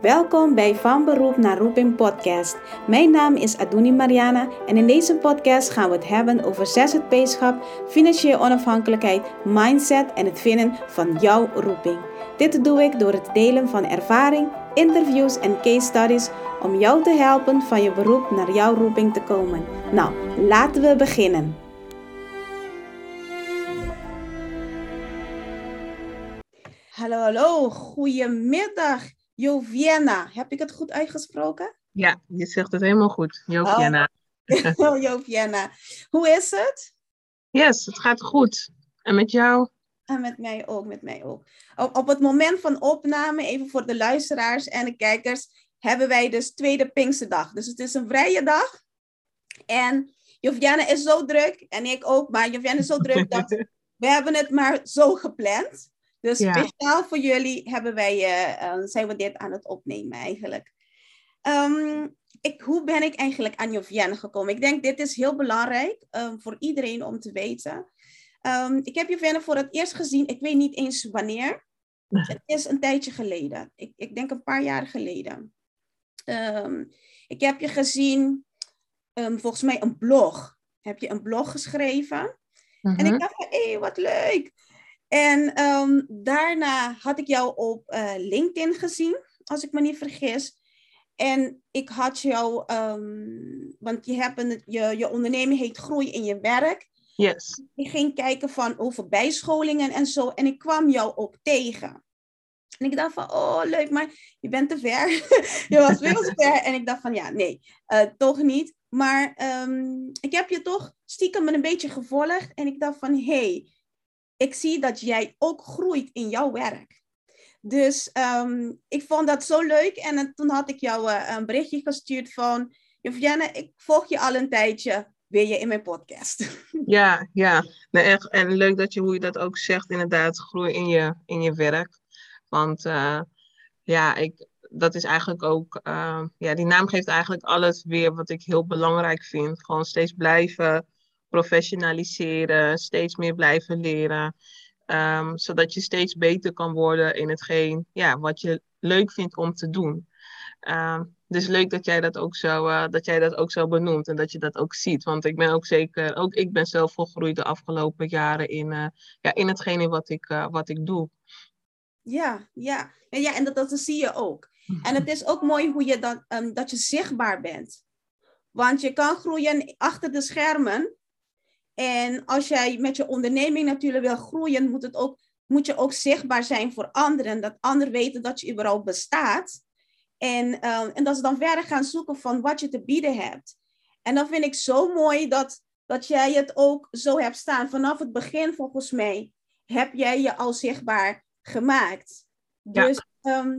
Welkom bij Van Beroep naar Roeping podcast. Mijn naam is Aduni Mariana en in deze podcast gaan we het hebben over ZZP-schap, financiële onafhankelijkheid, mindset en het vinden van jouw roeping. Dit doe ik door het delen van ervaring, interviews en case studies om jou te helpen van je beroep naar jouw roeping te komen. Nou, laten we beginnen. Hallo, hallo, goedemiddag. Joviana, heb ik het goed uitgesproken? Ja, je zegt het helemaal goed. Joviana. Oh. Hoe is het? Yes, het gaat goed. En met jou? En met mij ook, met mij ook. Op, op het moment van opname, even voor de luisteraars en de kijkers, hebben wij dus tweede Pinksterdag. Dus het is een vrije dag. En Joviana is zo druk, en ik ook, maar Joviana is zo druk dat we hebben het maar zo gepland. Dus speciaal voor jullie hebben wij, uh, zijn we dit aan het opnemen eigenlijk. Ehm, ik, hoe ben ik eigenlijk aan Jovienne gekomen? Ik denk dit is heel belangrijk um, voor iedereen om te weten. Um, ik heb Jovienne voor het eerst gezien, ik weet niet eens wanneer. Het is een tijdje geleden. Ik, ik denk een paar jaar geleden. ik heb je gezien, volgens mij een blog. Heb je een blog geschreven? En ik mhm. dacht van, hé, hey, wat leuk. En um, daarna had ik jou op uh, LinkedIn gezien, als ik me niet vergis. En ik had jou, um, want je, hebt een, je, je onderneming heet Groei in je werk. Yes. Ik ging kijken van over bijscholingen en zo. En ik kwam jou op tegen. En ik dacht van, oh leuk, maar je bent te ver. je was veel te ver. En ik dacht van, ja, nee, uh, toch niet. Maar um, ik heb je toch stiekem een beetje gevolgd. En ik dacht van, hé, hey, ik zie dat jij ook groeit in jouw werk. Dus um, ik vond dat zo leuk. En uh, toen had ik jou uh, een berichtje gestuurd van... Jovianne, ik volg je al een tijdje. Wil je in mijn podcast? Ja, ja. Nee. En leuk dat je, hoe je dat ook zegt, inderdaad, groei in je, in je werk. Want uh, ja, ik, dat is eigenlijk ook... ja, die naam geeft eigenlijk alles weer wat ik heel belangrijk vind. Gewoon steeds blijven professionaliseren, steeds meer blijven leren. Um, zodat je steeds beter kan worden in hetgeen ja, wat je leuk vindt om te doen. Um, dus leuk dat jij dat ook zo, uh, dat jij dat ook zo benoemt en dat je dat ook ziet. Want ik ben ook zeker, ook ik ben zelf volgroeid de afgelopen jaren in, uh, ja, in hetgene wat ik, uh, wat ik doe. Ja, ja. En, ja, en dat, dat zie je ook. En het is ook mooi hoe je dat, um, dat je zichtbaar bent. Want je kan groeien achter de schermen, en als jij met je onderneming natuurlijk wil groeien, moet, het ook, moet je ook zichtbaar zijn voor anderen. Dat anderen weten dat je überhaupt bestaat. En, uh, en dat ze dan verder gaan zoeken van wat je te bieden hebt. En dan vind ik zo mooi dat, dat jij het ook zo hebt staan. Vanaf het begin, volgens mij, heb jij je al zichtbaar gemaakt. Dus, ja. Ehm,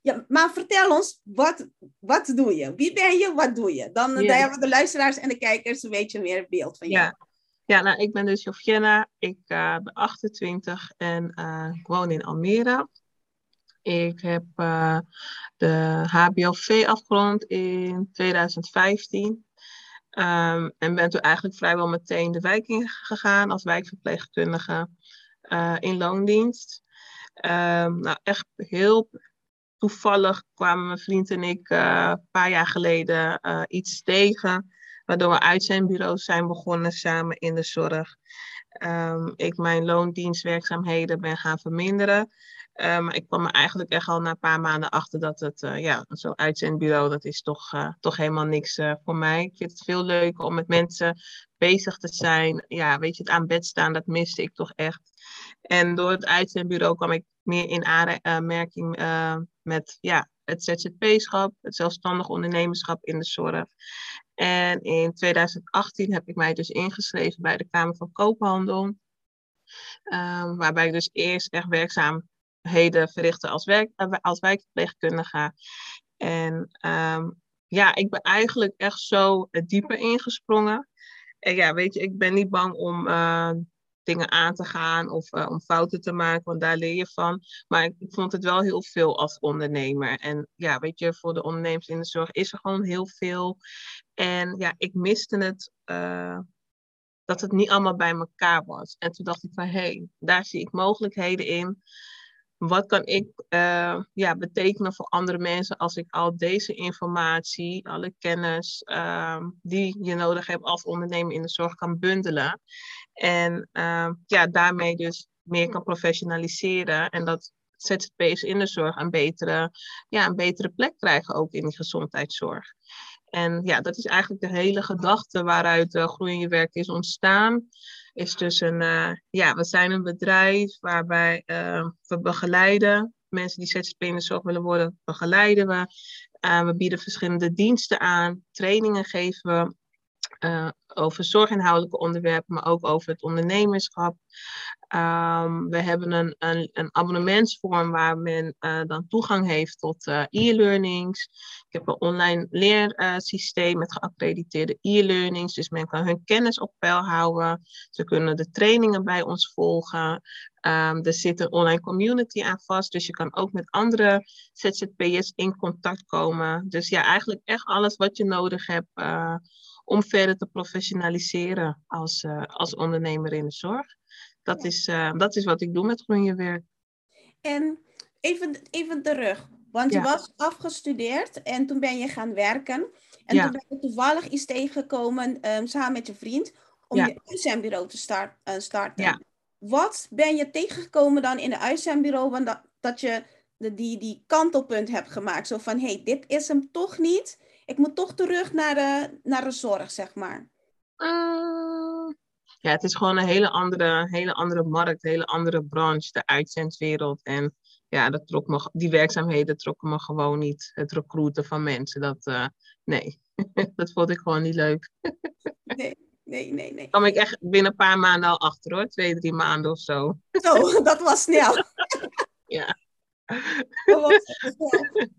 ja, maar vertel ons, wat, wat doe je? Wie ben je? Wat doe je? Dan, dan hebben de luisteraars en de kijkers een beetje meer beeld van ja. Ja, nou, ik ben dus Jofienna. Ik uh, ben 28 en uh, ik woon in Almere. Ik heb uh, de HBOV afgerond in 2015. Um, ehm, en ben toen eigenlijk vrijwel meteen de wijk gegaan als wijkverpleegkundige in loondienst. Um, nou, echt heel toevallig kwamen mijn vriend en ik een paar jaar geleden iets tegen waardoor we uitzendbureaus zijn begonnen samen in de zorg. Um, ik mijn loondienstwerkzaamheden ben gaan verminderen. Maar ik kwam er eigenlijk echt al na een paar maanden achter dat het, uh, ja, zo'n uitzendbureau, dat is toch, uh, toch helemaal niks voor mij. Ik vind het veel leuker om met mensen bezig te zijn. Ja, weet je, het aan bed staan, dat miste ik toch echt. En door het uitzendbureau kwam ik meer in aanmerking met ja, het ZZP-schap, het zelfstandig ondernemerschap in de zorg. En in 2018 heb ik mij dus ingeschreven bij de Kamer van Koophandel. Um, waarbij ik dus eerst echt werkzaamheden verrichtte als, werk, eh, als wijkverpleegkundige. En um, ja, ik ben eigenlijk echt zo dieper ingesprongen. En ja, weet je, ik ben niet bang om uh, dingen aan te gaan of uh, om fouten te maken, want daar leer je van. Maar ik, vond het wel heel veel als ondernemer. En ja, weet je, voor de ondernemers in de zorg is er gewoon heel veel. En ja, ik miste het, uh, dat het niet allemaal bij elkaar was. En toen dacht ik van, hé, hey, daar zie ik mogelijkheden in. wat kan ik uh, ja, betekenen voor andere mensen als ik al deze informatie, alle kennis uh, die je nodig hebt als ondernemer in de zorg kan bundelen. En uh, ja, daarmee dus meer kan professionaliseren en dat ZZP'ers in de zorg een betere, ja, een betere plek krijgen ook in de gezondheidszorg. En ja, dat is eigenlijk de hele gedachte waaruit uh, Groei in je werk is ontstaan. Is dus een, uh, ja, we zijn een bedrijf waarbij uh, we begeleiden. Mensen die ZZP in de zorg willen worden, begeleiden we. we bieden verschillende diensten aan. Trainingen geven we uh, over zorginhoudelijke onderwerpen, maar ook over het ondernemerschap. Um, we hebben een, een, een, abonnementsvorm waar men uh, dan toegang heeft tot uh, e-learnings. Ik heb een online leersysteem met geaccrediteerde e-learnings. Dus men kan hun kennis op peil houden. Ze kunnen de trainingen bij ons volgen. Um, er zit een online community aan vast. Dus je kan ook met andere ZZP'ers in contact komen. Dus ja, eigenlijk echt alles wat je nodig hebt om verder te professionaliseren als, uh, als ondernemer in de zorg. Dat, is, uh, dat is wat ik doe met Groen Je Werk. En even, even terug, want je was afgestudeerd en toen ben je gaan werken. En ja. toen ben je toevallig iets tegengekomen um, samen met je vriend om je uitzendbureau te start, uh, starten. Wat ben je tegengekomen dan in de uitzendbureau, want dat, dat je de, die, die kantelpunt hebt gemaakt? Zo van, hé, hey, dit is hem toch niet ik moet toch terug naar de, naar de zorg, zeg maar? Uh, ja, het is gewoon een hele andere, hele andere markt, een hele andere branche, de uitzendwereld. En ja, dat trok me, die werkzaamheden trokken me gewoon niet. Het recruiten van mensen, dat, uh, nee, dat vond ik gewoon niet leuk. nee, nee, nee, nee. kwam ik echt binnen een paar maanden al achter hoor, twee, drie maanden of zo. Zo, dat was snel. ja. Dat was snel.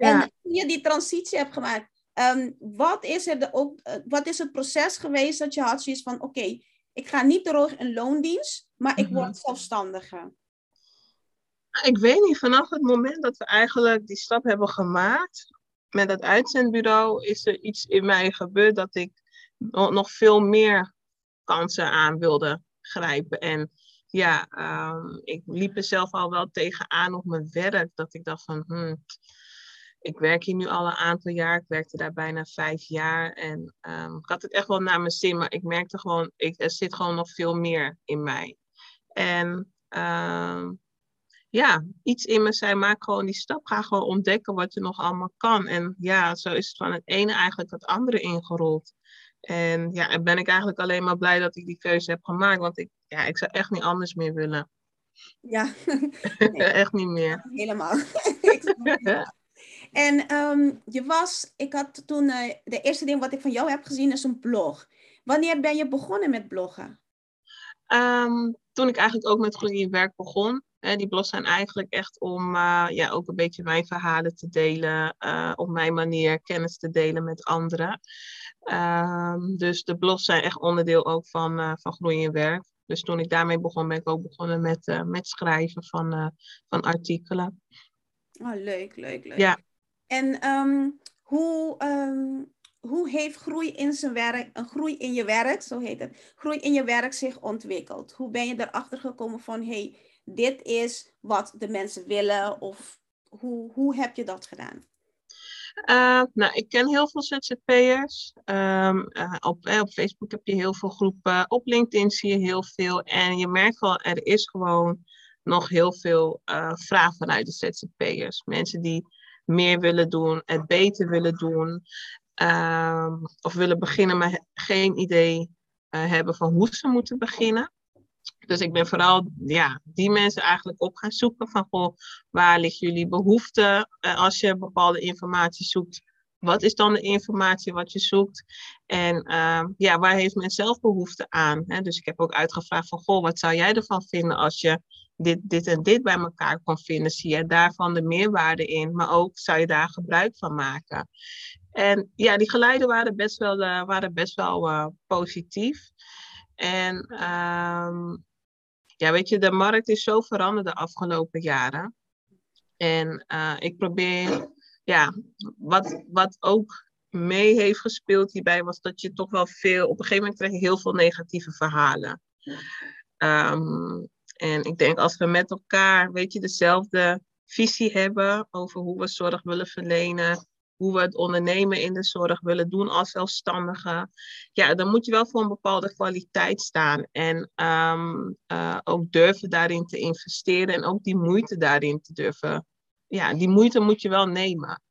En toen je die transitie hebt gemaakt, um, wat, is er de, ook, uh, wat is het proces geweest dat je had zoiets van, oké, okay, ik ga niet terug in loondienst, maar ik word mm-hmm. zelfstandige? Ik weet niet, vanaf het moment dat we eigenlijk die stap hebben gemaakt met het uitzendbureau, is er iets in mij gebeurd dat ik nog veel meer kansen aan wilde grijpen. En ja, um, ik liep er zelf al wel tegenaan op mijn werk, dat ik dacht van, hmm, ik werk hier nu al een aantal jaar. Ik werkte daar bijna vijf jaar. En um, ik had het echt wel naar mijn zin, maar ik merkte gewoon, ik, er zit gewoon nog veel meer in mij. En um, ja, iets in me zei, maak gewoon die stap. Ga gewoon ontdekken wat je nog allemaal kan. En ja, zo is het van het ene eigenlijk het andere ingerold. En ja, en ben ik eigenlijk alleen maar blij dat ik die keuze heb gemaakt. Want ik, ja, ik zou echt niet anders meer willen. Ja. Nee. echt niet meer. Helemaal. En um, je was, ik had toen, uh, de eerste ding wat ik van jou heb gezien is een blog. Wanneer ben je begonnen met bloggen? Um, toen ik eigenlijk ook met Groeien Werk begon. Hè, die blogs zijn eigenlijk echt om uh, ja, ook een beetje mijn verhalen te delen. Uh, op mijn manier kennis te delen met anderen. Um, dus de blogs zijn echt onderdeel ook van, uh, van Groeien Werk. Dus toen ik daarmee begon, ben ik ook begonnen met, met schrijven van, van artikelen. Oh, leuk, leuk, leuk. Ja. En um, hoe, um, hoe heeft groei in zijn werk, een groei in je werk, zo heet het, groei in je werk zich ontwikkeld? Hoe ben je erachter gekomen van, hey, dit is wat de mensen willen? Of hoe, hoe heb je dat gedaan? Uh, nou, ik ken heel veel ZZP'ers. Um, uh, op, uh, op Facebook heb je heel veel groepen. Op LinkedIn zie je heel veel. En je merkt wel, er is gewoon nog heel veel vraag vanuit de ZZP'ers. Mensen die meer willen doen, het beter willen doen. Uh, of willen beginnen, maar geen idee uh, hebben van hoe ze moeten beginnen. Dus ik ben vooral ja, die mensen eigenlijk op gaan zoeken van goh, waar liggen jullie behoeften uh, als je bepaalde informatie zoekt. Wat is dan de informatie wat je zoekt? En uh, ja, waar heeft men zelf behoefte aan? Hè? Dus ik heb ook uitgevraagd van, goh, wat zou jij ervan vinden als je dit, dit en dit bij elkaar kan vinden? Zie je daarvan de meerwaarde in? Maar ook, zou je daar gebruik van maken? En ja, die geluiden waren best wel, uh, waren best wel uh, positief. En um, ja, weet je, de markt is zo veranderd de afgelopen jaren. En uh, ik probeer ja, wat, wat ook mee heeft gespeeld hierbij was dat je toch wel veel, op een gegeven moment krijg je heel veel negatieve verhalen. Um, En ik denk als we met elkaar, weet je, dezelfde visie hebben over hoe we zorg willen verlenen, hoe we het ondernemen in de zorg willen doen als zelfstandige, ja, dan moet je wel voor een bepaalde kwaliteit staan. En um, uh, ook durven daarin te investeren en ook die moeite daarin te durven. Ja, die moeite moet je wel nemen.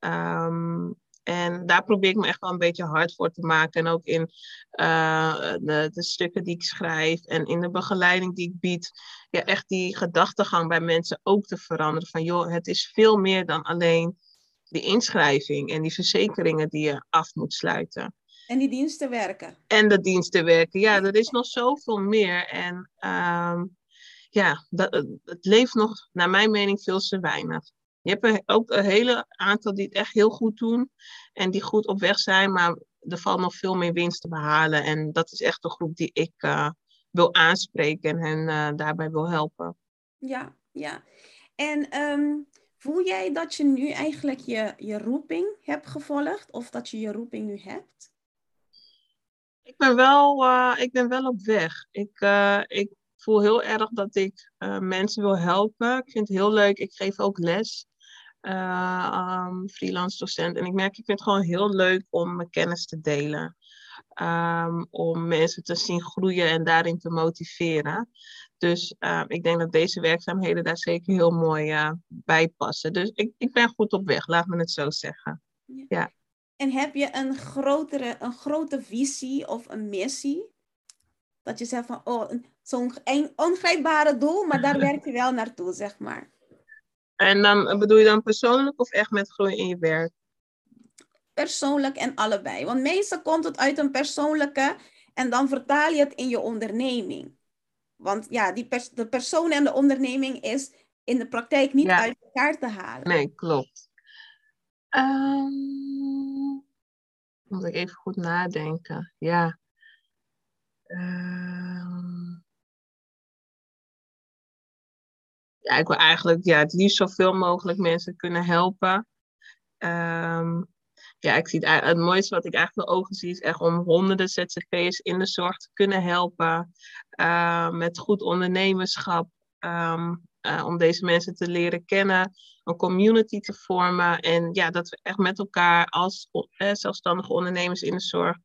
Um, en daar probeer ik me echt wel een beetje hard voor te maken. En ook in uh, de, de, stukken die ik schrijf en in de begeleiding die ik bied. Ja, echt die gedachtegang bij mensen ook te veranderen. Van joh, het is veel meer dan alleen die inschrijving en die verzekeringen die je af moet sluiten. En die diensten werken. En de diensten werken. Ja, er is nog zoveel meer. En um, ja, dat, het leeft nog, naar mijn mening, veel te weinig. Je hebt ook een hele aantal die het echt heel goed doen en die goed op weg zijn, maar er valt nog veel meer winst te behalen. En dat is echt de groep die ik uh, wil aanspreken en hen uh, daarbij wil helpen. Ja, ja. En um, voel jij dat je nu eigenlijk je, je roeping hebt gevolgd of dat je je roeping nu hebt? Ik ben wel, uh, ik ben wel op weg. Ik, ik voel heel erg dat ik mensen wil helpen. Ik vind het heel leuk. Ik geef ook les uh, freelance docent. En ik merk, ik vind het gewoon heel leuk om mijn kennis te delen. Um, om mensen te zien groeien en daarin te motiveren. Dus uh, ik denk dat deze werkzaamheden daar zeker heel mooi uh, bij passen. Dus ik, ik ben goed op weg, laat me het zo zeggen. Ja. ja. En heb je een, grotere, een grote visie of een missie? Dat je zegt van, oh, zo'n ongrijpbare doel, maar daar werk je wel naartoe, zeg maar. En dan bedoel je dan persoonlijk of echt met groei in je werk? Persoonlijk en allebei. Want meestal komt het uit een persoonlijke en dan vertaal je het in je onderneming. Want ja, die pers de persoon en de onderneming is in de praktijk niet uit elkaar te halen. Nee, klopt. Um, moet ik even goed nadenken. Ja. Um, ja, ik wil eigenlijk ja, het liefst zoveel mogelijk mensen kunnen helpen. Um, ja, ik zie het, het mooiste wat ik eigenlijk voor ogen zie is echt om honderden ZZP'ers in de zorg te kunnen helpen. Uh, met goed ondernemerschap. Um, uh, om deze mensen te leren kennen, een community te vormen. En ja, dat we echt met elkaar als uh, zelfstandige ondernemers in de zorg.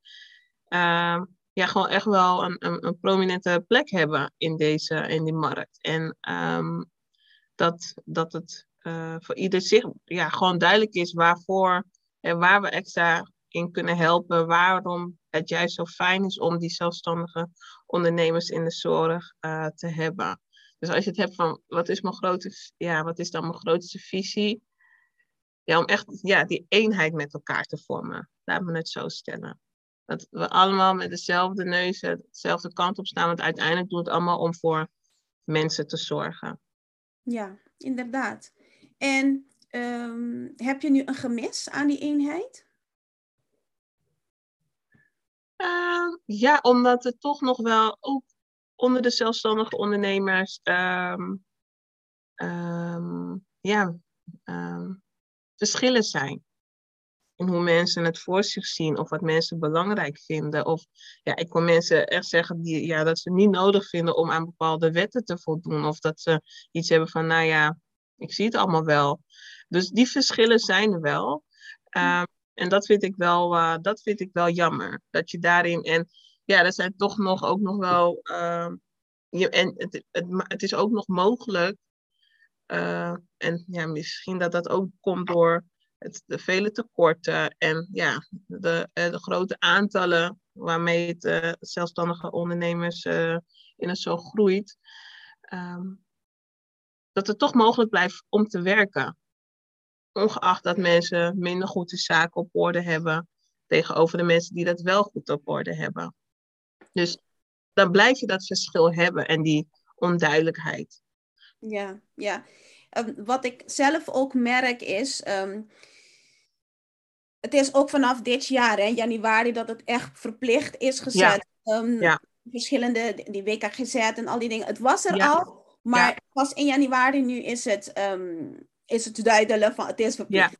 ja, gewoon echt wel een, een, een, prominente plek hebben in, deze, in die markt. En dat, dat het uh, voor ieder zich ja, gewoon duidelijk is waarvoor en waar we extra in kunnen helpen. Waarom het juist zo fijn is om die zelfstandige ondernemers in de zorg uh, te hebben. Dus als je het hebt van wat is mijn grote, ja, wat is dan mijn grootste visie? Ja, om echt ja, die eenheid met elkaar te vormen. Laat me het zo stellen. Dat we allemaal met dezelfde neus, dezelfde kant op staan. Want uiteindelijk doen we het allemaal om voor mensen te zorgen. Ja, inderdaad. En um, heb je nu een gemis aan die eenheid? Uh, ja, omdat er toch nog wel ook onder de zelfstandige ondernemers um, ja, verschillen zijn hoe mensen het voor zich zien of wat mensen belangrijk vinden. Of ja, ik kon mensen echt zeggen die, ja, dat ze niet nodig vinden om aan bepaalde wetten te voldoen. Of dat ze iets hebben van, nou ja, ik zie het allemaal wel. Dus die verschillen zijn er wel. Um, en dat vind ik wel, uh, dat vind ik wel jammer. Dat je daarin. En ja, er zijn toch nog ook nog wel. Uh, je, en het, het, het, is ook nog mogelijk. Uh, en ja, misschien dat dat ook komt door het, de vele tekorten en ja, de, eh, de grote aantallen waarmee het uh, zelfstandige ondernemers uh, in het zo groeit, um, dat het toch mogelijk blijft om te werken. Ongeacht dat mensen minder goed de zaken op orde hebben tegenover de mensen die dat wel goed op orde hebben. Dus dan blijf je dat verschil hebben en die onduidelijkheid. Ja, ja. Um, wat ik zelf ook merk is, um, het is ook vanaf dit jaar, hè, januari, dat het echt verplicht is gezet. Ja. Um, ja. Verschillende, die WKGZ en al die dingen. Het was er al, maar pas in januari nu is het, um, is het duidelijk van het is verplicht.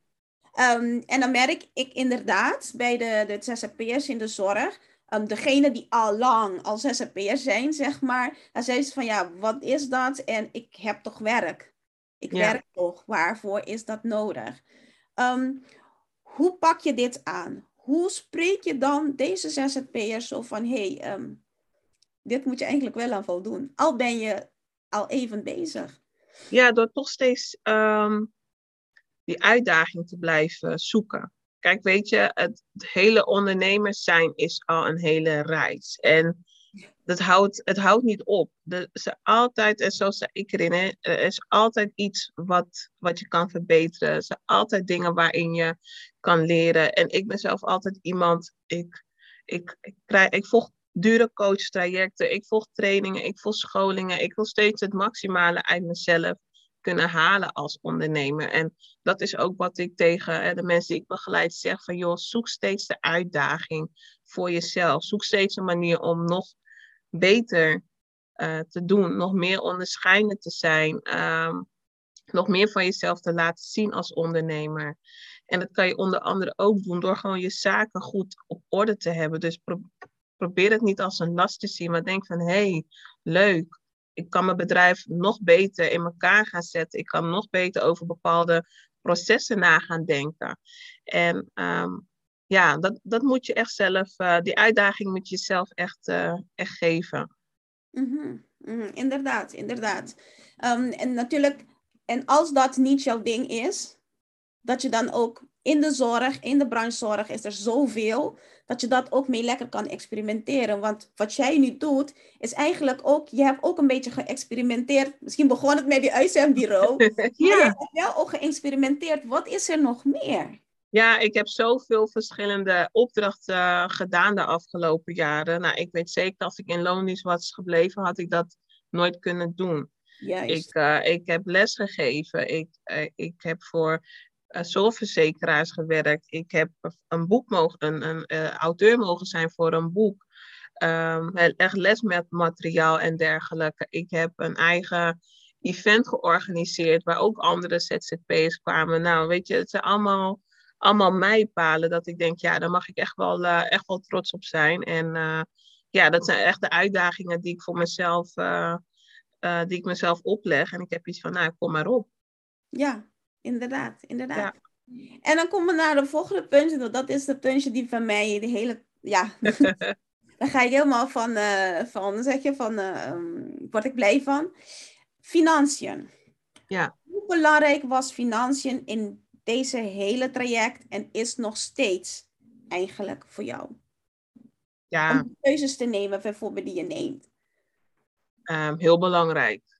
Um, en dan merk ik inderdaad bij de, de ZZP'ers in de zorg, um, degene die al lang al zzp'er zijn, zeg maar, dan zeggen ze van ja, wat is dat? En ik heb toch werk. Ik werk toch. Waarvoor is dat nodig? Ehm, hoe pak je dit aan? Hoe spreek je dan deze zzp'ers zo van hé, hey, dit moet je eigenlijk wel aan voldoen. Al ben je al even bezig. Ja, door toch steeds um, die uitdaging te blijven zoeken. Kijk, weet je, het, hele ondernemers zijn is al een hele reis. En dat houdt, het houdt niet op. Er altijd, en zo ik erin, hè, er is altijd iets wat, wat je kan verbeteren. Er zijn altijd dingen waarin je kan leren. En ik ben zelf altijd iemand, ik, ik, ik, krijg, ik volg dure coachtrajecten, ik volg trainingen, ik volg scholingen. Ik wil steeds het maximale uit mezelf kunnen halen als ondernemer. En dat is ook wat ik tegen hè, de mensen die ik begeleid zeg van joh, zoek steeds de uitdaging voor jezelf. Zoek steeds een manier om nog beter uh, te doen, nog meer onderscheidend te zijn, um, nog meer van jezelf te laten zien als ondernemer. En dat kan je onder andere ook doen door gewoon je zaken goed op orde te hebben. Dus pro probeer het niet als een last te zien, maar denk van hé, hey, leuk. Ik kan mijn bedrijf nog beter in elkaar gaan zetten. Ik kan nog beter over bepaalde processen na gaan denken. En um, ja, dat, dat moet je echt zelf, uh, die uitdaging moet je zelf echt, uh, echt geven. Mm -hmm. Mm -hmm. Inderdaad, inderdaad. Um, en natuurlijk, en als dat niet jouw ding is, dat je dan ook in de zorg, in de branchezorg, is er zoveel dat je dat ook mee lekker kan experimenteren. Want wat jij nu doet, is eigenlijk ook, je hebt ook een beetje geëxperimenteerd. Misschien begon het met die uitzendbureau. ja. Maar je hebt wel ook geëxperimenteerd. Wat is er nog meer? Ja, ik heb zoveel verschillende opdrachten gedaan de afgelopen jaren. Nou, ik weet zeker als ik in loondienst was gebleven, had ik dat nooit kunnen doen. Juist. Ik, uh, ik heb les gegeven. Ik, uh, ik heb voor uh, zorgverzekeraars gewerkt. Ik heb een boek mogen, een, een auteur mogen zijn voor een boek. Um, echt les met materiaal en dergelijke. Ik heb een eigen event georganiseerd waar ook andere ZZP'ers kwamen. Nou, weet je, het zijn allemaal, allemaal mijpalen dat ik denk, ja, daar mag ik echt wel, uh, echt wel trots op zijn. En ja, dat zijn echt de uitdagingen die ik voor mezelf, die ik mezelf opleg. En ik heb iets van, nou, kom maar op. Ja, inderdaad, inderdaad. Ja. En dan komen we naar de volgende puntje. Dat is de puntje die van mij de hele. Ja, daar ga ik helemaal van, van zeg je, van, um, word ik blij van. Financiën. Ja. Hoe belangrijk was financiën in deze hele traject en is nog steeds eigenlijk voor jou? Ja. Om keuzes te nemen, bijvoorbeeld die je neemt. Um, heel belangrijk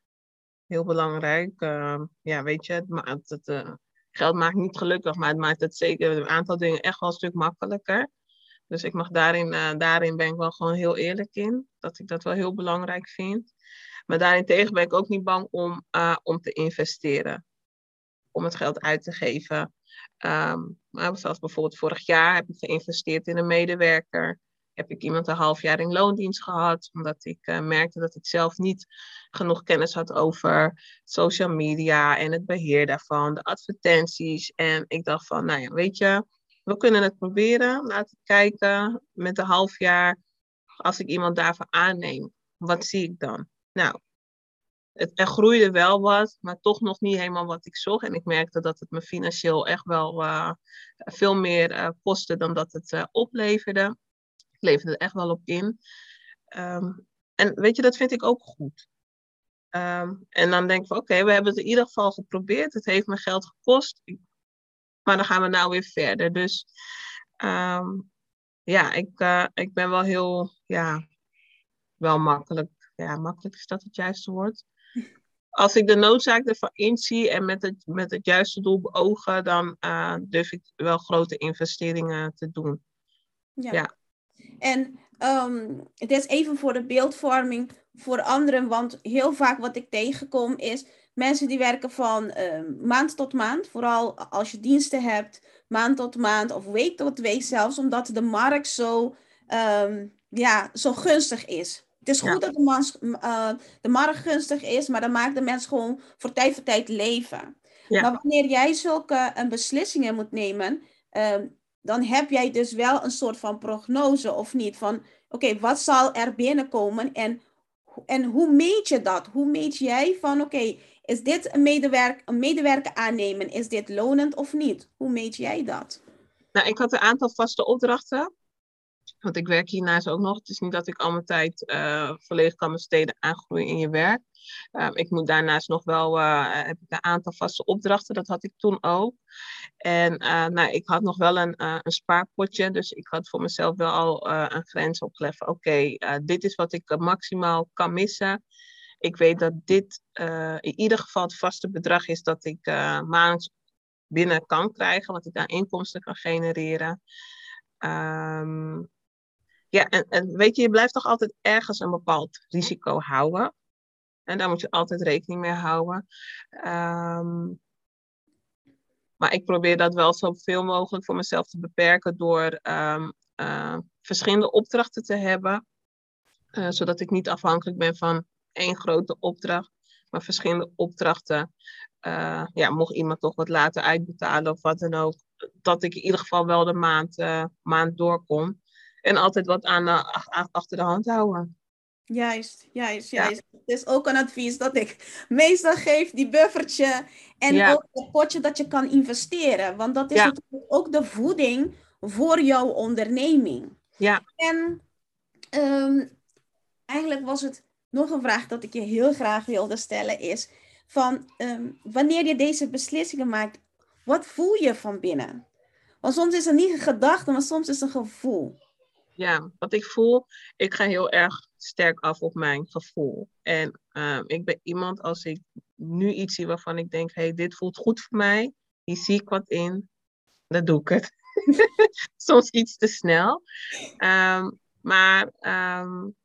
heel belangrijk. Uh, ja, weet je, het, het uh, geld maakt niet gelukkig, maar het maakt het zeker een aantal dingen echt wel een stuk makkelijker. Dus ik mag daarin, uh, daarin ben ik wel gewoon heel eerlijk in, dat ik dat wel heel belangrijk vind. Maar daarentegen ben ik ook niet bang om, eh, om te investeren, om het geld uit te geven. Maar zoals bijvoorbeeld vorig jaar heb ik geïnvesteerd in een medewerker heb ik iemand een half jaar in loondienst gehad, omdat ik uh, merkte dat ik zelf niet genoeg kennis had over social media en het beheer daarvan, de advertenties. En ik dacht van, nou ja, weet je, we kunnen het proberen. Laten kijken met een half jaar, als ik iemand daarvoor aanneem, wat zie ik dan? Nou, het, er groeide wel wat, maar toch nog niet helemaal wat ik zocht. En ik merkte dat het me financieel echt wel uh, veel meer uh, kostte dan dat het uh, opleverde leverde er echt wel op in. Um, en weet je, dat vind ik ook goed. Um, en dan denk ik van oké, we hebben het in ieder geval geprobeerd. Het heeft me geld gekost. Maar dan gaan we nou weer verder. Dus um, ja, ik, ik ben wel heel, ja, wel makkelijk. Ja, makkelijk is dat het juiste woord. Als ik de noodzaak ervan inzie en met het, met het juiste doel beogen, dan uh, durf ik wel grote investeringen te doen. Ja. ja. En um, het is even voor de beeldvorming voor anderen, want heel vaak wat ik tegenkom is mensen die werken van um, maand tot maand, vooral als je diensten hebt, maand tot maand of week tot week zelfs, omdat de markt zo, um, ja, zo gunstig is. Het is goed dat de, mans, uh, de markt gunstig is, maar dan maakt de mens gewoon voor tijd voor tijd leven. Ja. Maar wanneer jij zulke uh, beslissingen moet nemen, dan heb jij dus wel een soort van prognose of niet? Van oké, oké, wat zal er binnenkomen en, en hoe meet je dat? Hoe meet jij van, oké, is dit een, medewerk, een medewerker aannemen? Is dit lonend of niet? Hoe meet jij dat? Nou, ik had een aantal vaste opdrachten. Want ik werk hiernaast ook nog. Het is niet dat ik al mijn tijd uh, volledig kan besteden aan groeien in je werk. Ehm, ik moet daarnaast nog wel, uh, heb ik een aantal vaste opdrachten. Dat had ik toen ook. En uh, nou, ik had nog wel een, een spaarpotje. Dus ik had voor mezelf wel al een grens opgelegd. Oké, dit is wat ik maximaal kan missen. Ik weet dat dit in ieder geval het vaste bedrag is dat ik maandelijks binnen kan krijgen. Wat ik daar inkomsten kan genereren. Um, ja, en, weet je, je blijft toch altijd ergens een bepaald risico houden. En daar moet je altijd rekening mee houden. Ehm, maar ik probeer dat wel zoveel mogelijk voor mezelf te beperken door um, uh, verschillende opdrachten te hebben. Uh, zodat ik niet afhankelijk ben van één grote opdracht, maar verschillende opdrachten. Uh, ja, mocht iemand toch wat later uitbetalen of wat dan ook, dat ik in ieder geval wel de maand, maand doorkom. En altijd wat aan, achter de hand houden. Juist, juist, juist. Ja. Het is ook een advies dat ik meestal geef, die buffertje. En ook het potje dat je kan investeren. Want dat is natuurlijk ook de voeding voor jouw onderneming. Ja. En um, eigenlijk was het nog een vraag dat ik je heel graag wilde stellen. Is van um, wanneer je deze beslissingen maakt, wat voel je van binnen? Want soms is het niet een gedachte, maar soms is het een gevoel ja, wat ik voel, ik ga heel erg sterk af op mijn gevoel. En uh, ik ben iemand, als ik nu iets zie waarvan ik denk, hey, dit voelt goed voor mij, hier zie ik wat in, dan doe ik het. Soms iets te snel. Um, maar um,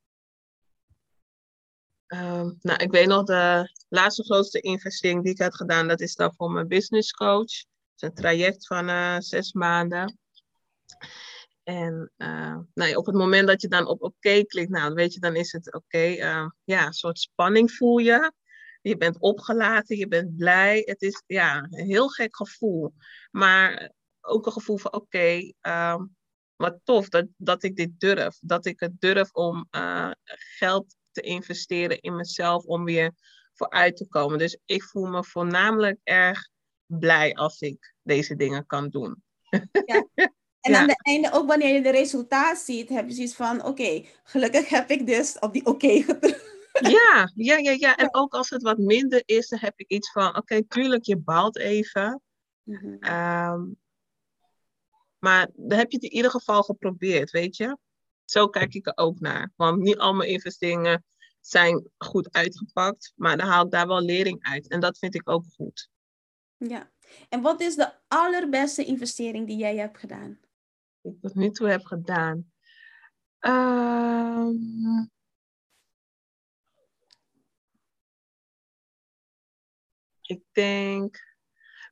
nou, ik weet nog, de laatste grootste investering die ik had gedaan, dat is dan voor mijn business coach. Het is een traject van uh, zes maanden. En uh, nou ja, op het moment dat je dan op oké klikt, nou weet je, dan is het oké. Okay, uh, eh, ja, een soort spanning voel je. Je bent opgelaten, je bent blij. Het is ja, een heel gek gevoel. Maar ook een gevoel van oké, okay, uh, wat tof dat, dat ik dit durf. Dat ik het durf om uh, geld te investeren in mezelf om weer vooruit te komen. Dus ik voel me voornamelijk erg blij als ik deze dingen kan doen. Ja. En aan het einde, ook wanneer je de resultaat ziet, heb je zoiets van: oké, gelukkig heb ik dus op die oké okay gedrukt. Ja, ja, ja, ja. En ook als het wat minder is, dan heb ik iets van: oké, tuurlijk, je baalt even. Mm -hmm. um, maar dan heb je het in ieder geval geprobeerd, weet je? Zo kijk ik er ook naar. Want niet al mijn investeringen zijn goed uitgepakt, maar dan haal ik daar wel lering uit. En dat vind ik ook goed. Ja. En wat is de allerbeste investering die jij hebt gedaan? Ik tot nu toe heb gedaan. Uh, ik denk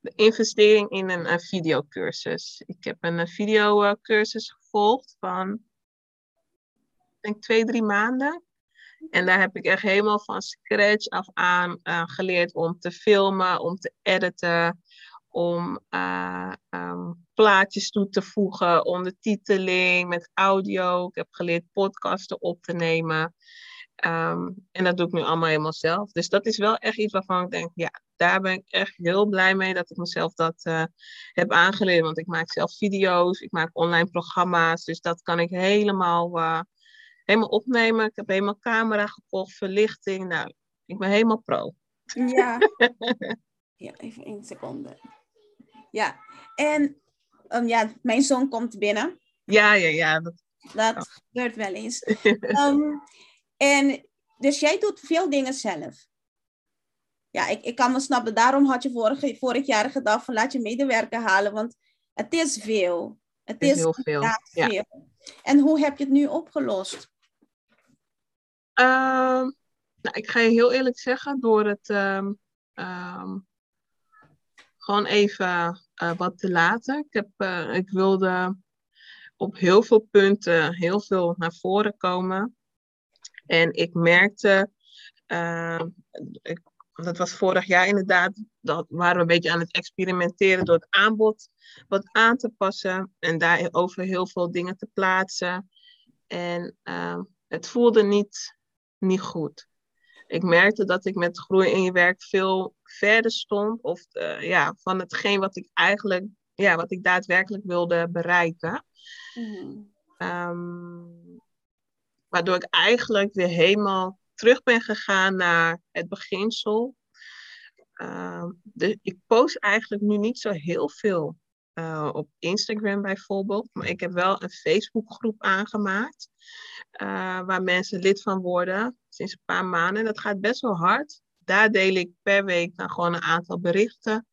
de investering in een, een videocursus. Ik heb een videocursus gevolgd van, ik denk twee, drie maanden. En daar heb ik echt helemaal van scratch af aan uh, geleerd om te filmen, om te editen, om uh, um, plaatjes toe te voegen, ondertiteling met audio. Ik heb geleerd podcasten op te nemen. Um, en dat doe ik nu allemaal helemaal zelf. Dus dat is wel echt iets waarvan ik denk, ja, daar ben ik echt heel blij mee dat ik mezelf dat uh, heb aangeleerd. Want ik maak zelf video's, ik maak online programma's. Dus dat kan ik helemaal, uh, helemaal opnemen. Ik heb helemaal camera gekocht, verlichting. Nou, ik ben helemaal pro. Ja. ja, even één seconde. Ja, en um, ja, mijn zoon komt binnen. Ja, ja, ja. Dat, dat gebeurt wel eens. um, en dus jij doet veel dingen zelf. Ja, ik, ik kan me snappen. Daarom had je vorig, vorig jaar gedacht van laat je medewerker halen, want het is veel. Het is, is heel veel. veel. Ja. En hoe heb je het nu opgelost? Um, nou, ik ga je heel eerlijk zeggen, door het um, um, gewoon even uh, wat te laten. Ik, heb, uh, ik wilde op heel veel punten heel veel naar voren komen. En ik merkte, ik, dat was vorig jaar inderdaad, dat waren we een beetje aan het experimenteren door het aanbod wat aan te passen en daarover heel veel dingen te plaatsen. En het voelde niet, niet goed. Ik merkte dat ik met groei in je werk veel verder stond. Of uh, ja, van hetgeen wat ik eigenlijk, ja, wat ik daadwerkelijk wilde bereiken. Mm. waardoor ik eigenlijk weer helemaal terug ben gegaan naar het beginsel. Uh, de, ik post eigenlijk nu niet zo heel veel uh, op Instagram bijvoorbeeld. Maar ik heb wel een Facebookgroep aangemaakt. Uh, waar mensen lid van worden sinds een paar maanden. En dat gaat best wel hard. Daar deel ik per week dan gewoon een aantal berichten.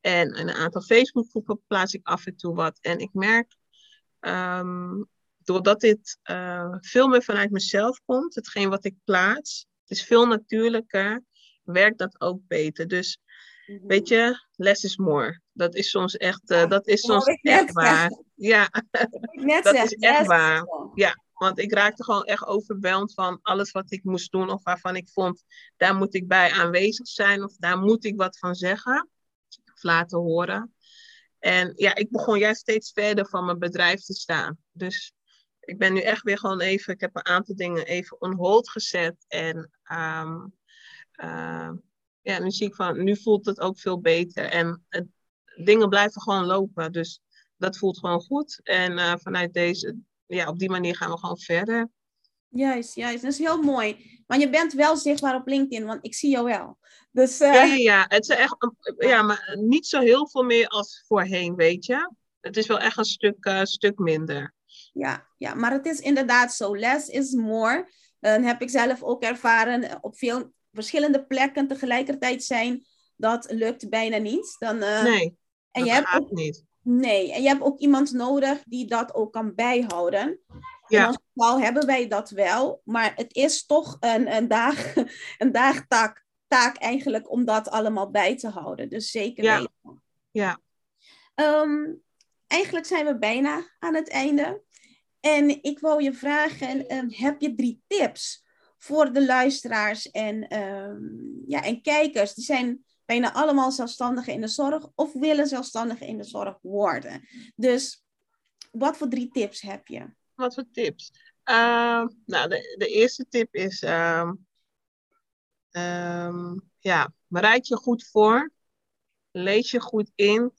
En een aantal Facebookgroepen plaats ik af en toe wat. En ik merk, um, doordat dit uh, veel meer vanuit mezelf komt, hetgeen wat ik plaats, het is veel natuurlijker, werkt dat ook beter. Dus Mhm. Weet je, less is more. Dat is soms echt, uh, dat is soms echt waar. Ja, dat is echt waar. Ja, want ik raakte gewoon echt overweldigd van alles wat ik moest doen of waarvan ik vond, daar moet ik bij aanwezig zijn of daar moet ik wat van zeggen of laten horen. En ja, ik begon juist steeds verder van mijn bedrijf te staan. Dus ik ben nu echt weer gewoon even, ik heb een aantal dingen even on hold gezet en um, ja, nu zie ik van, nu voelt het ook veel beter. En het, dingen blijven gewoon lopen. Dus dat voelt gewoon goed. En uh, vanuit deze, ja, op die manier gaan we gewoon verder. Juist, juist. Dat is heel mooi. Maar je bent wel zichtbaar op LinkedIn, want ik zie jou wel. Dus, uh... ja, ja, het is echt, ja, maar niet zo heel veel meer als voorheen, weet je. Het is wel echt een stuk, uh, stuk minder. Ja, ja, maar het is inderdaad zo. Less is more. Dan heb ik zelf ook ervaren op veel verschillende plekken tegelijkertijd zijn, dat lukt bijna niet. Dan, uh, nee, en dat je hebt ook, niet. Nee, en je hebt ook iemand nodig die dat ook kan bijhouden. Ja. In ons geval hebben wij dat wel, maar het is toch een, een, dag, een dagtaak taak eigenlijk om dat allemaal bij te houden. Dus zeker ja. weten. Ja. Um, eigenlijk zijn we bijna aan het einde. En ik wou je vragen, um, heb je drie tips voor de luisteraars en, ehm, ja, en kijkers. Die zijn bijna allemaal zelfstandigen in de zorg of willen zelfstandigen in de zorg worden. Dus wat voor drie tips heb je? Wat voor tips? Uh, nou, de, eerste tip is, uh, ja, bereid je goed voor. Lees je goed in.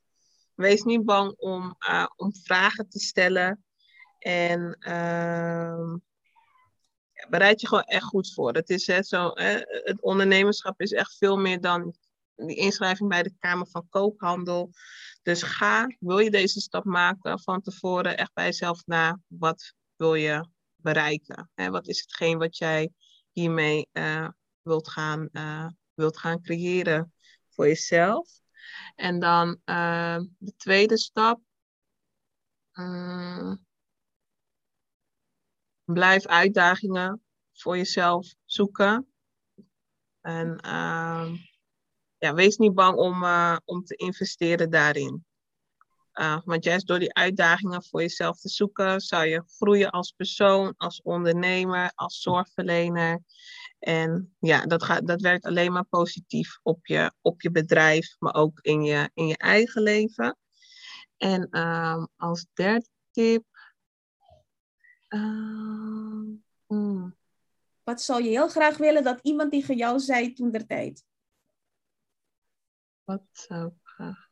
Wees niet bang om, uh, om vragen te stellen. En bereid je gewoon echt goed voor. Het, is, hè, zo, hè, het ondernemerschap is echt veel meer dan die inschrijving bij de Kamer van Koophandel. Dus ga, wil je deze stap maken, van tevoren echt bij jezelf na. Wat wil je bereiken? Hè? Wat is hetgeen wat jij hiermee uh, wilt, gaan, uh, wilt gaan creëren voor jezelf? En dan uh, de tweede stap. Blijf uitdagingen voor jezelf zoeken. En uh, ja, wees niet bang om, uh, om te investeren daarin. Uh, want juist door die uitdagingen voor jezelf te zoeken, zou je groeien als persoon, als ondernemer, als zorgverlener. En ja, dat, gaat, dat werkt alleen maar positief op je, op je bedrijf, maar ook in je, in je eigen leven. En uh, als derde tip Uh, Wat zou je heel graag willen dat iemand tegen jou zei toen der tijd? Wat zou ik graag?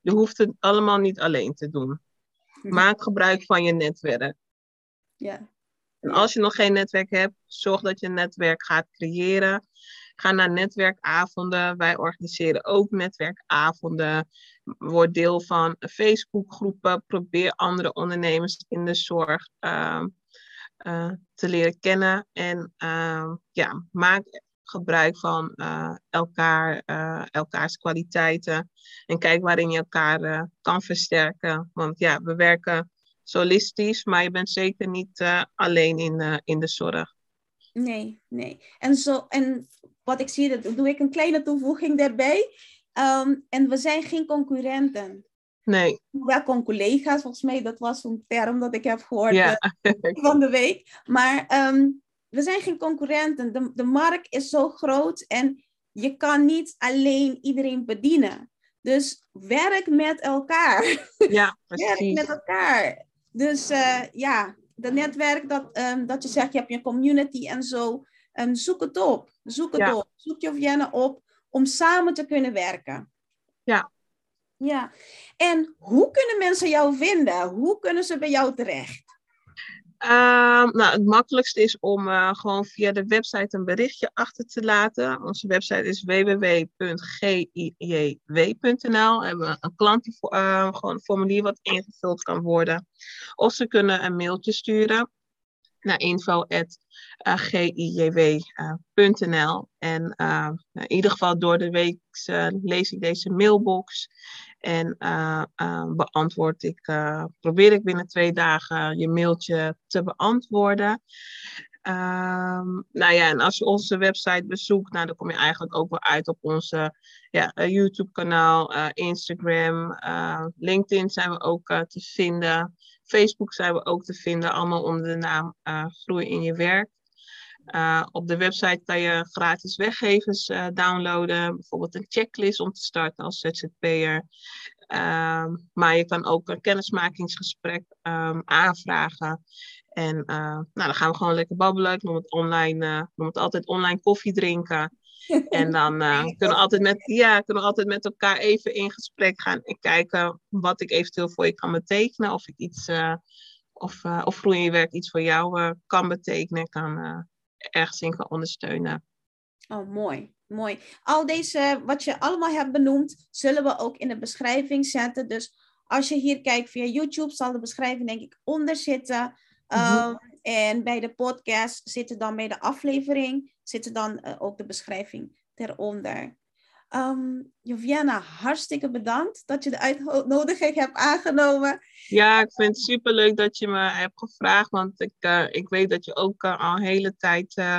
Je hoeft het allemaal niet alleen te doen. Maak gebruik van je netwerk. Ja. En als je nog geen netwerk hebt, zorg dat je een netwerk gaat creëren. Ga naar netwerkavonden. Wij organiseren ook netwerkavonden. Word deel van Facebookgroepen. Probeer andere ondernemers in de zorg uh, uh, te leren kennen. En uh, ja, maak gebruik van uh, elkaar, elkaars kwaliteiten. En kijk waarin je elkaar kan versterken. Want ja, we werken solistisch, maar je bent zeker niet alleen in, in de zorg. Nee, nee. En, zo, en wat ik zie, dat doe ik een kleine toevoeging daarbij. Ehm, en we zijn geen concurrenten. Nee. Wel con collega's, volgens mij, dat was een term dat ik heb gehoord ja. Eh, van de week. Maar ehm, we zijn geen concurrenten. De, de markt is zo groot en je kan niet alleen iedereen bedienen. Dus werk met elkaar. Ja, werk met elkaar. Dus uh, ja, dat netwerk dat, um, dat je zegt, je hebt je community en zo. Um, zoek het op. Zoek het op. Zoek je of Jenna op om samen te kunnen werken. Ja. Ja. En hoe kunnen mensen jou vinden? Hoe kunnen ze bij jou terecht? Ehm, nou, het makkelijkste is om uh, gewoon via de website een berichtje achter te laten. Onze website is www.gijw.nl. We hebben een klant uh, gewoon een formulier wat ingevuld kan worden. Of ze kunnen een mailtje sturen naar info.gijw.nl. En uh, in ieder geval door de week lees ik deze mailbox. En beantwoord ik, probeer ik binnen twee dagen je mailtje te beantwoorden. Um, nou ja, en als je onze website bezoekt, nou, dan kom je eigenlijk ook wel uit op onze ja, YouTube-kanaal, Instagram, LinkedIn zijn we ook te vinden. Facebook zijn we ook te vinden, allemaal onder de naam Groei in je werk. Op de website kan je gratis weggevers downloaden, bijvoorbeeld een checklist om te starten als ZZP'er. Uh, maar je kan ook een kennismakingsgesprek um, aanvragen. En uh, nou, dan gaan we gewoon lekker babbelen. Ik noem het, online, noem het altijd online koffie drinken. En dan kunnen, we altijd met, ja, kunnen we altijd met elkaar even in gesprek gaan en kijken wat ik eventueel voor je kan betekenen. Of ik iets, of, of groeiwerk iets voor jou kan betekenen, kan ergens in kan ondersteunen. Oh, mooi. Mooi. Al deze, wat je allemaal hebt benoemd, zullen we ook in de beschrijving zetten. Dus als je hier kijkt via YouTube, zal de beschrijving denk ik onder zitten. Mm en bij de podcast zit dan bij de aflevering, zit dan uh, ook de beschrijving eronder. Um, Joviana, hartstikke bedankt dat je de uitnodiging hebt aangenomen. Ja, ik vind het superleuk dat je me hebt gevraagd, want ik, uh, ik weet dat je ook uh, al een hele tijd uh,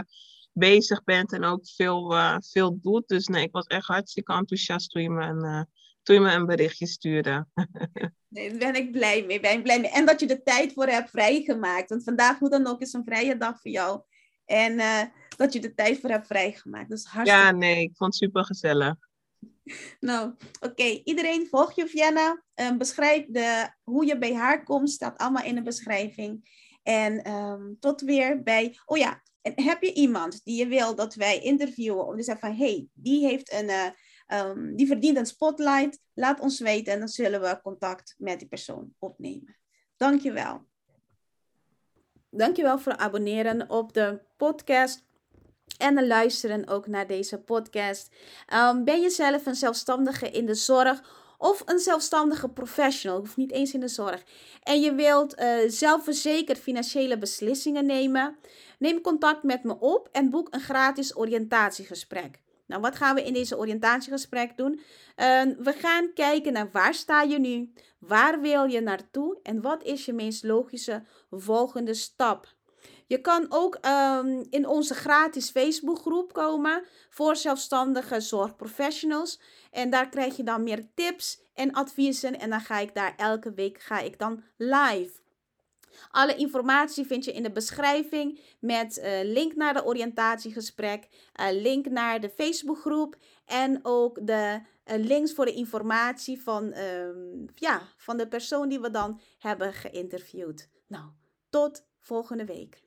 bezig bent en ook veel, veel doet. Dus nee, ik was echt hartstikke enthousiast toen je me een, toen je me een berichtje stuurde. daar ben ik blij mee, ben ik blij mee. En dat je de tijd voor hebt vrijgemaakt, want vandaag moet dan ook eens een vrije dag voor jou. En dat je de tijd voor hebt vrijgemaakt. Dus hartstikke... Ja, nee, ik vond het super gezellig. Nou, oké. Iedereen volg je Vienna. Um, beschrijf de, hoe je bij haar komt. Staat allemaal in de beschrijving. En um, tot weer bij... Oh ja, en heb je iemand die je wil dat wij interviewen? Om te zeggen van... hey, die heeft een... Uh, um, die verdient een spotlight. Laat ons weten. En dan zullen we contact met die persoon opnemen. Dankjewel. Dankjewel voor het abonneren op de podcast en luisteren ook naar deze podcast. Um, ben je zelf een zelfstandige in de zorg of een zelfstandige professional, hoeft niet eens in de zorg, en je wilt uh, zelfverzekerd financiële beslissingen nemen? Neem contact met me op en boek een gratis oriëntatiegesprek. Nou, wat gaan we in deze oriëntatiegesprek doen? Uh, we gaan kijken naar waar sta je nu, waar wil je naartoe en wat is je meest logische volgende stap. Je kan ook um, in onze gratis Facebookgroep komen voor zelfstandige zorgprofessionals. En daar krijg je dan meer tips en adviezen. En dan ga ik daar elke week ga ik dan live. Alle informatie vind je in de beschrijving met uh, link naar de oriëntatiegesprek, uh, link naar de Facebookgroep en ook de uh, links voor de informatie van, um, ja, van de persoon die we dan hebben geïnterviewd. Nou, tot volgende week.